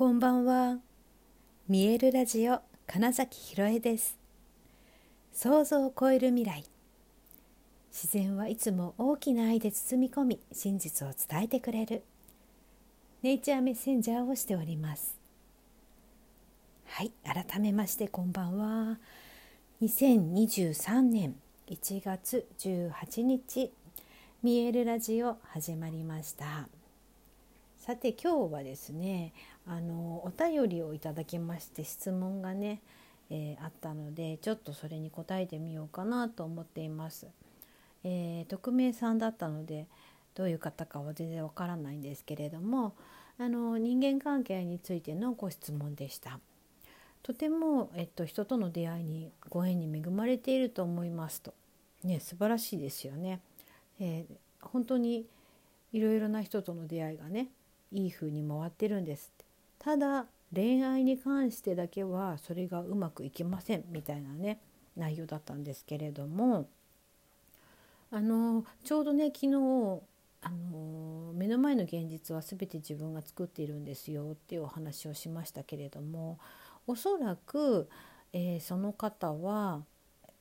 こんばんは。見えるラジオ金崎ひろえです。想像を超える未来。自然はいつも大きな愛で包み込み、真実を伝えてくれる。ネイチャーメッセンジャーをしております。はい、改めましてこんばんは。2023年1月18日、見えるラジオ始まりました。さて今日はですねあのお便りをいただきまして質問がね、えー、あったのでちょっとそれに答えてみようかなと思っています。えー、匿名さんだったのでどういう方かは全然わからないんですけれどもあの人間関係についてのご質問でした。とても、えっと、人との出会いにご縁に恵まれていると思いますと。ね素晴らしいですよね。えー、本当にいろいろな人との出会いがねいい風に回ってるんですただ恋愛に関してだけはそれがうまくいきませんみたいなね内容だったんですけれどもあのちょうどね昨日あの目の前の現実は全て自分が作っているんですよっていうお話をしましたけれどもおそらく、えー、その方は、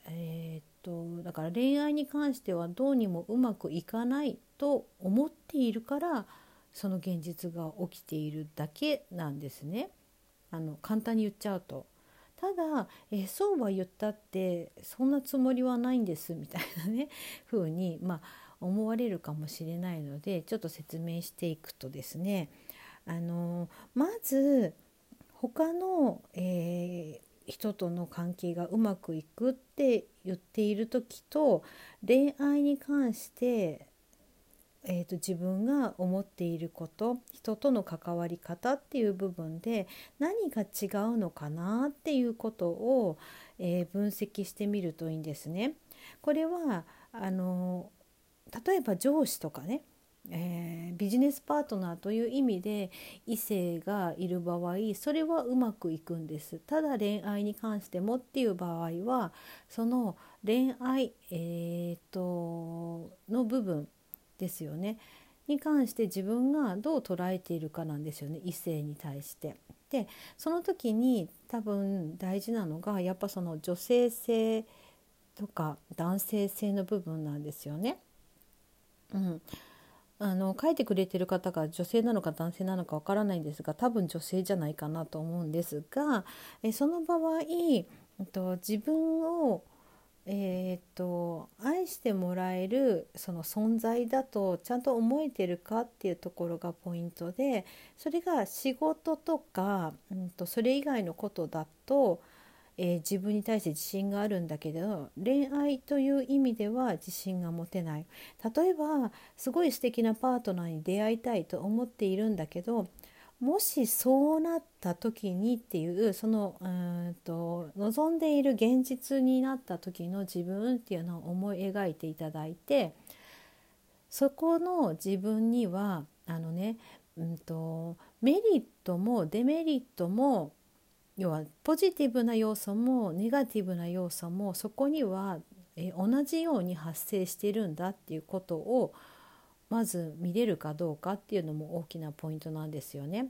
えー、っとだから恋愛に関してはどうにもうまくいかないと思っているからその現実が起きているだけなんですね。あの簡単に言っちゃうと。ただえそうは言ったってそんなつもりはないんですみたいなね風にまあ思われるかもしれないのでちょっと説明していくとですねあのまず他の、えー、人との関係がうまくいくって言っている時と恋愛に関してえーと、自分が思っていること人との関わり方っていう部分で何が違うのかなっていうことを、えー、分析してみるといいんですね。これはあの例えば上司とかね、えー、ビジネスパートナーという意味で異性がいる場合それはうまくいくんですただ恋愛に関してもっていう場合はその恋愛、えーとの部分ですよねに関して自分がどう捉えているかなんですよね異性に対して。でその時に多分大事なのがやっぱその女性性とか男性性の部分なんですよね。うん、あの書いてくれてる方が女性なのか男性なのかわからないんですが多分女性じゃないかなと思うんですがえその場合、えっと、自分をえー、っと愛してもらえるその存在だとちゃんと思えてるかっていうところがポイントでそれが仕事とか、うんと、それ以外のことだと、えー、自分に対して自信があるんだけど恋愛という意味では自信が持てない。例えばすごい素敵なパートナーに出会いたいと思っているんだけどもしそうなった時にっていうそのうんと望んでいる現実になった時の自分っていうのを思い描いていただいてそこの自分にはあのね、うんと、メリットもデメリットも要はポジティブな要素もネガティブな要素もそこにはえ同じように発生してるんだっていうことをまず見れるかどうかっていうのも大きなポイントなんですよね。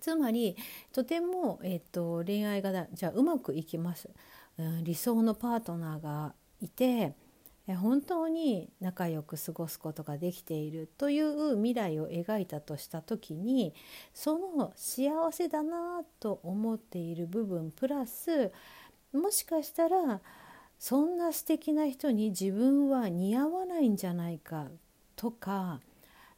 つまりとても、えーと、恋愛がじゃあうまくいきます、うん、理想のパートナーがいて本当に仲良く過ごすことができているという未来を描いたとした時にその幸せだなと思っている部分プラスもしかしたらそんな素敵な人に自分は似合わないんじゃないかとか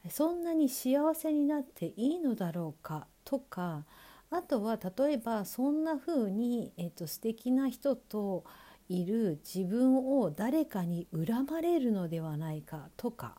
そんなに幸せになっていいのだろうか？とかあとは例えばそんな風に、えっと、素敵な人といる自分を誰かに恨まれるのではないか？とか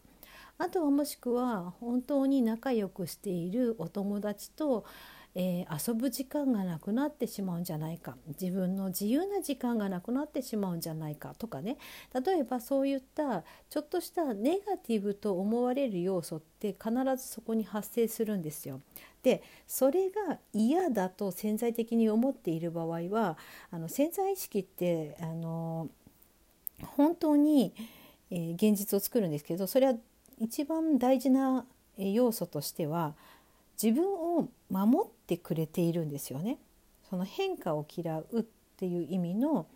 あとはもしくは本当に仲良くしているお友達とえー、遊ぶ時間がなくなってしまうんじゃないか。自分の自由な時間がなくなってしまうんじゃないか。とかね。例えばそういったちょっとしたネガティブと思われる要素って必ずそこに発生するんですよ。でそれが嫌だと潜在的に思っている場合はあの潜在意識ってあの本当に、えー、現実を作るんですけどそれは一番大事な要素としては自分を守ってくれているんですよね。その変化を嫌うっていう意味の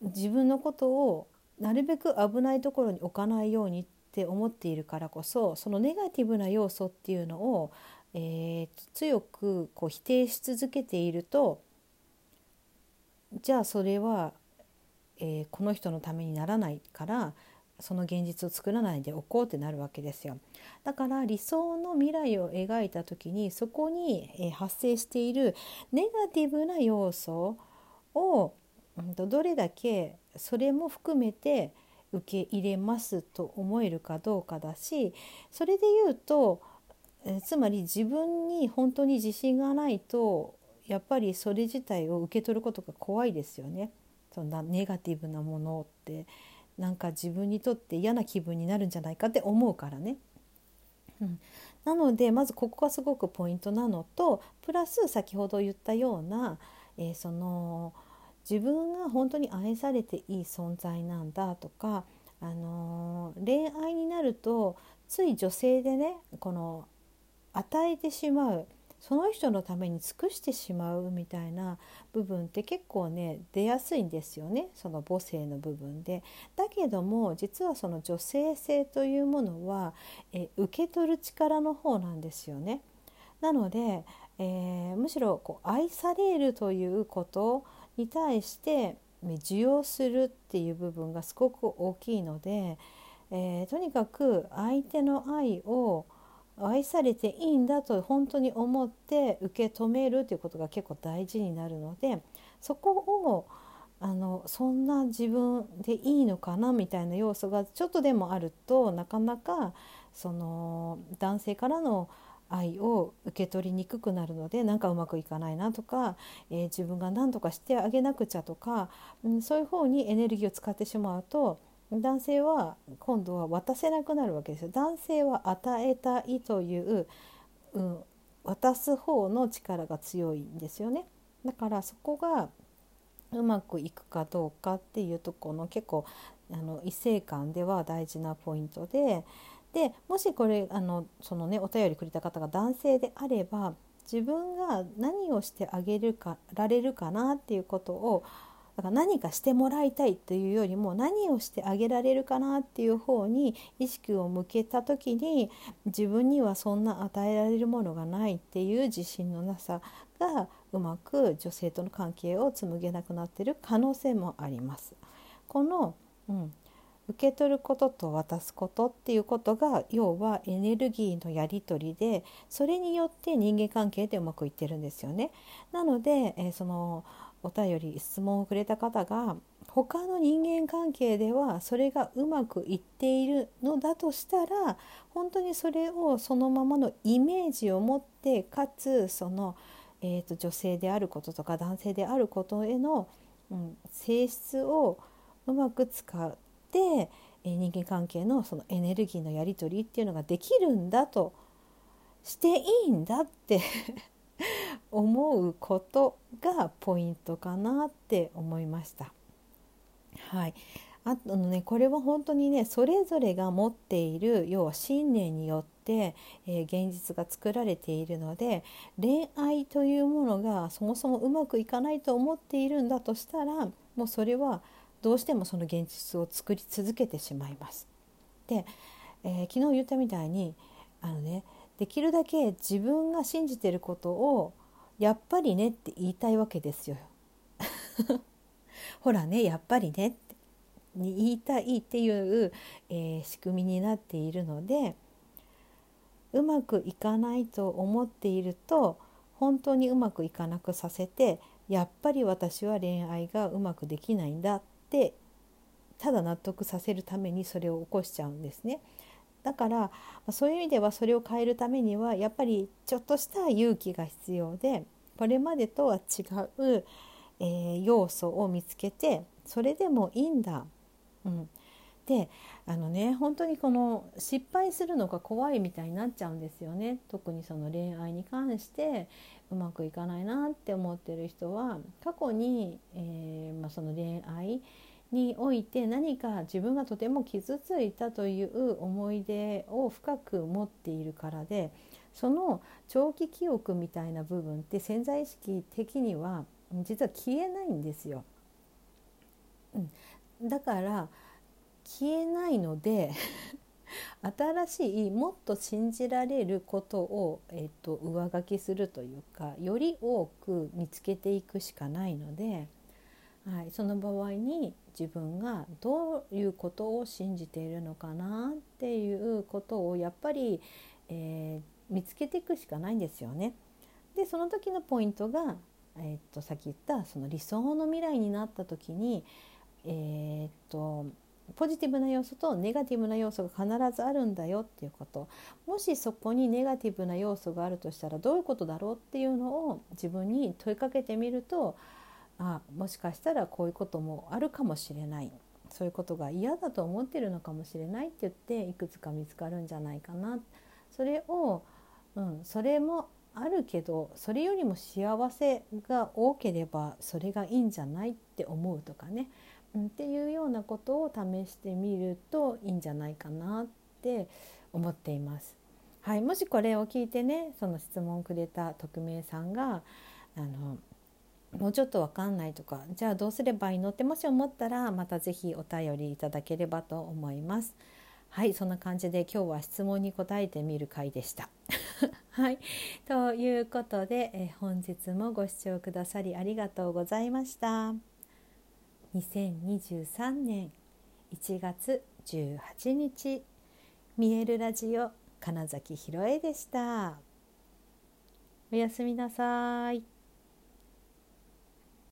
自分のことをなるべく危ないところに置かないようにって思っているからこそそのネガティブな要素っていうのを、えー、強くこう否定し続けているとじゃあそれは、えー、この人のためにならないからその現実を作らないでおこうってなるわけですよ。だから理想の未来を描いた時にそこに発生しているネガティブな要素をどれだけそれも含めて受け入れますと思えるかどうかだしそれで言うとつまり自分に本当に自信がないとやっぱりそれ自体を受け取ることが怖いですよね。そんなネガティブなものってなんか自分にとって嫌な気分になるんじゃないかって思うからね。うん、なのでまずここがすごくポイントなのとプラス先ほど言ったような、えー、その自分が本当に愛されていい存在なんだとか、あのー、恋愛になるとつい女性でねこの与えてしまうその人のために尽くしてしまうみたいな部分って結構ね出やすいんですよねその母性の部分で。だけども実はその女性性というものはえ受け取る力の方なんですよね。なので、えー、むしろこう愛されるということに対して受容するっていう部分がすごく大きいので、えー、とにかく相手の愛を愛されていいんだと本当に思って受け止めるということが結構大事になるのでそこをあのそんな自分でいいのかなみたいな要素がちょっとでもあるとなかなかその男性からの愛を受け取りにくくなるのでなんかうまくいかないなとか、えー、自分が何とかしてあげなくちゃとか、うん、そういう方にエネルギーを使ってしまうと男性は今度は渡せなくなるわけですよ。男性は与えたいという、うん、渡す方の力が強いんですよね。だからそこがうまくいくかどうかっていうところの結構あの異性間では大事なポイントででもしこれあのそのねお便りくれた方が男性であれば自分が何をしてあげるかられるかなっていうことをだから何かしてもらいたいというよりも何をしてあげられるかなっていう方に意識を向けた時に自分にはそんな与えられるものがないっていう自信のなさがうまく女性との関係を紡げなくなっている可能性もあります。この、うん、受け取ることと渡すことっていうことが要はエネルギーのやり取りでそれによって人間関係でうまくいってるんですよね。なので、えー、そのお便り質問をくれた方が他の人間関係ではそれがうまくいっているのだとしたら本当にそれをそのままのイメージを持ってかつその、えーと、女性であることとか男性であることへの、うん、性質をうまく使って、えー、人間関係のそのエネルギーのやり取りっていうのができるんだとしていいんだって思うことがポイントかなって思いました。はいあとのねこれは本当にねそれぞれが持っている要は信念によって、えー、現実が作られているので恋愛というものがそもそもうまくいかないと思っているんだとしたらもうそれはどうしてもその現実を作り続けてしまいます。で、えー、昨日言ったみたいにあのねできるだけ自分が信じてることをやっぱりねって言いたいわけですよ。ほらねやっぱりねって言いたいっていう、えー、仕組みになっているのでうまくいかないと思っていると本当にうまくいかなくさせてやっぱり私は恋愛がうまくできないんだってただ納得させるためにそれを起こしちゃうんですね。だからそういう意味ではそれを変えるためにはやっぱりちょっとした勇気が必要でこれまでとは違う、えー、要素を見つけてそれでもいいんだ。うん、であのね本当にこの失敗するのが怖いみたいになっちゃうんですよね特にその恋愛に関してうまくいかないなって思ってる人は過去に、えー、まあ、その恋愛において何か自分がとても傷ついたという思い出を深く持っているからでその長期記憶みたいな部分って潜在意識的には実は消えないんですよ。うん、だから消えないので 新しいもっと信じられることを、えーと、上書きするというかより多く見つけていくしかないので、はい、その場合に自分がどういうことを信じているのかなっていうことをやっぱり、えー、見つけていくしかないんですよね。でその時のポイントが、えー、とさっき言ったその理想の未来になった時に、えー、っとポジティブな要素とネガティブな要素が必ずあるんだよっていうこともしそこにネガティブな要素があるとしたらどういうことだろうっていうのを自分に問いかけてみるとあもしかしたらこういうこともあるかもしれない。そういうことが嫌だと思ってるのかもしれないって言っていくつか見つかるんじゃないかな。それを、うん、それもあるけどそれよりも幸せが多ければそれがいいんじゃないって思うとかね。うんっていうようなことを試してみるといいんじゃないかなって思っています。はい、もしこれを聞いてねその質問をくれた匿名さんがあのもうちょっと分かんないとかじゃあどうすればいいの？ってもし思ったらまた是非お便りいただければと思います。はいそんな感じで今日は質問に答えてみる回でした。はいということで、え本日もご視聴くださりありがとうございました。2023年1月18日見えるラジオ金崎ひろえでしたおやすみなさい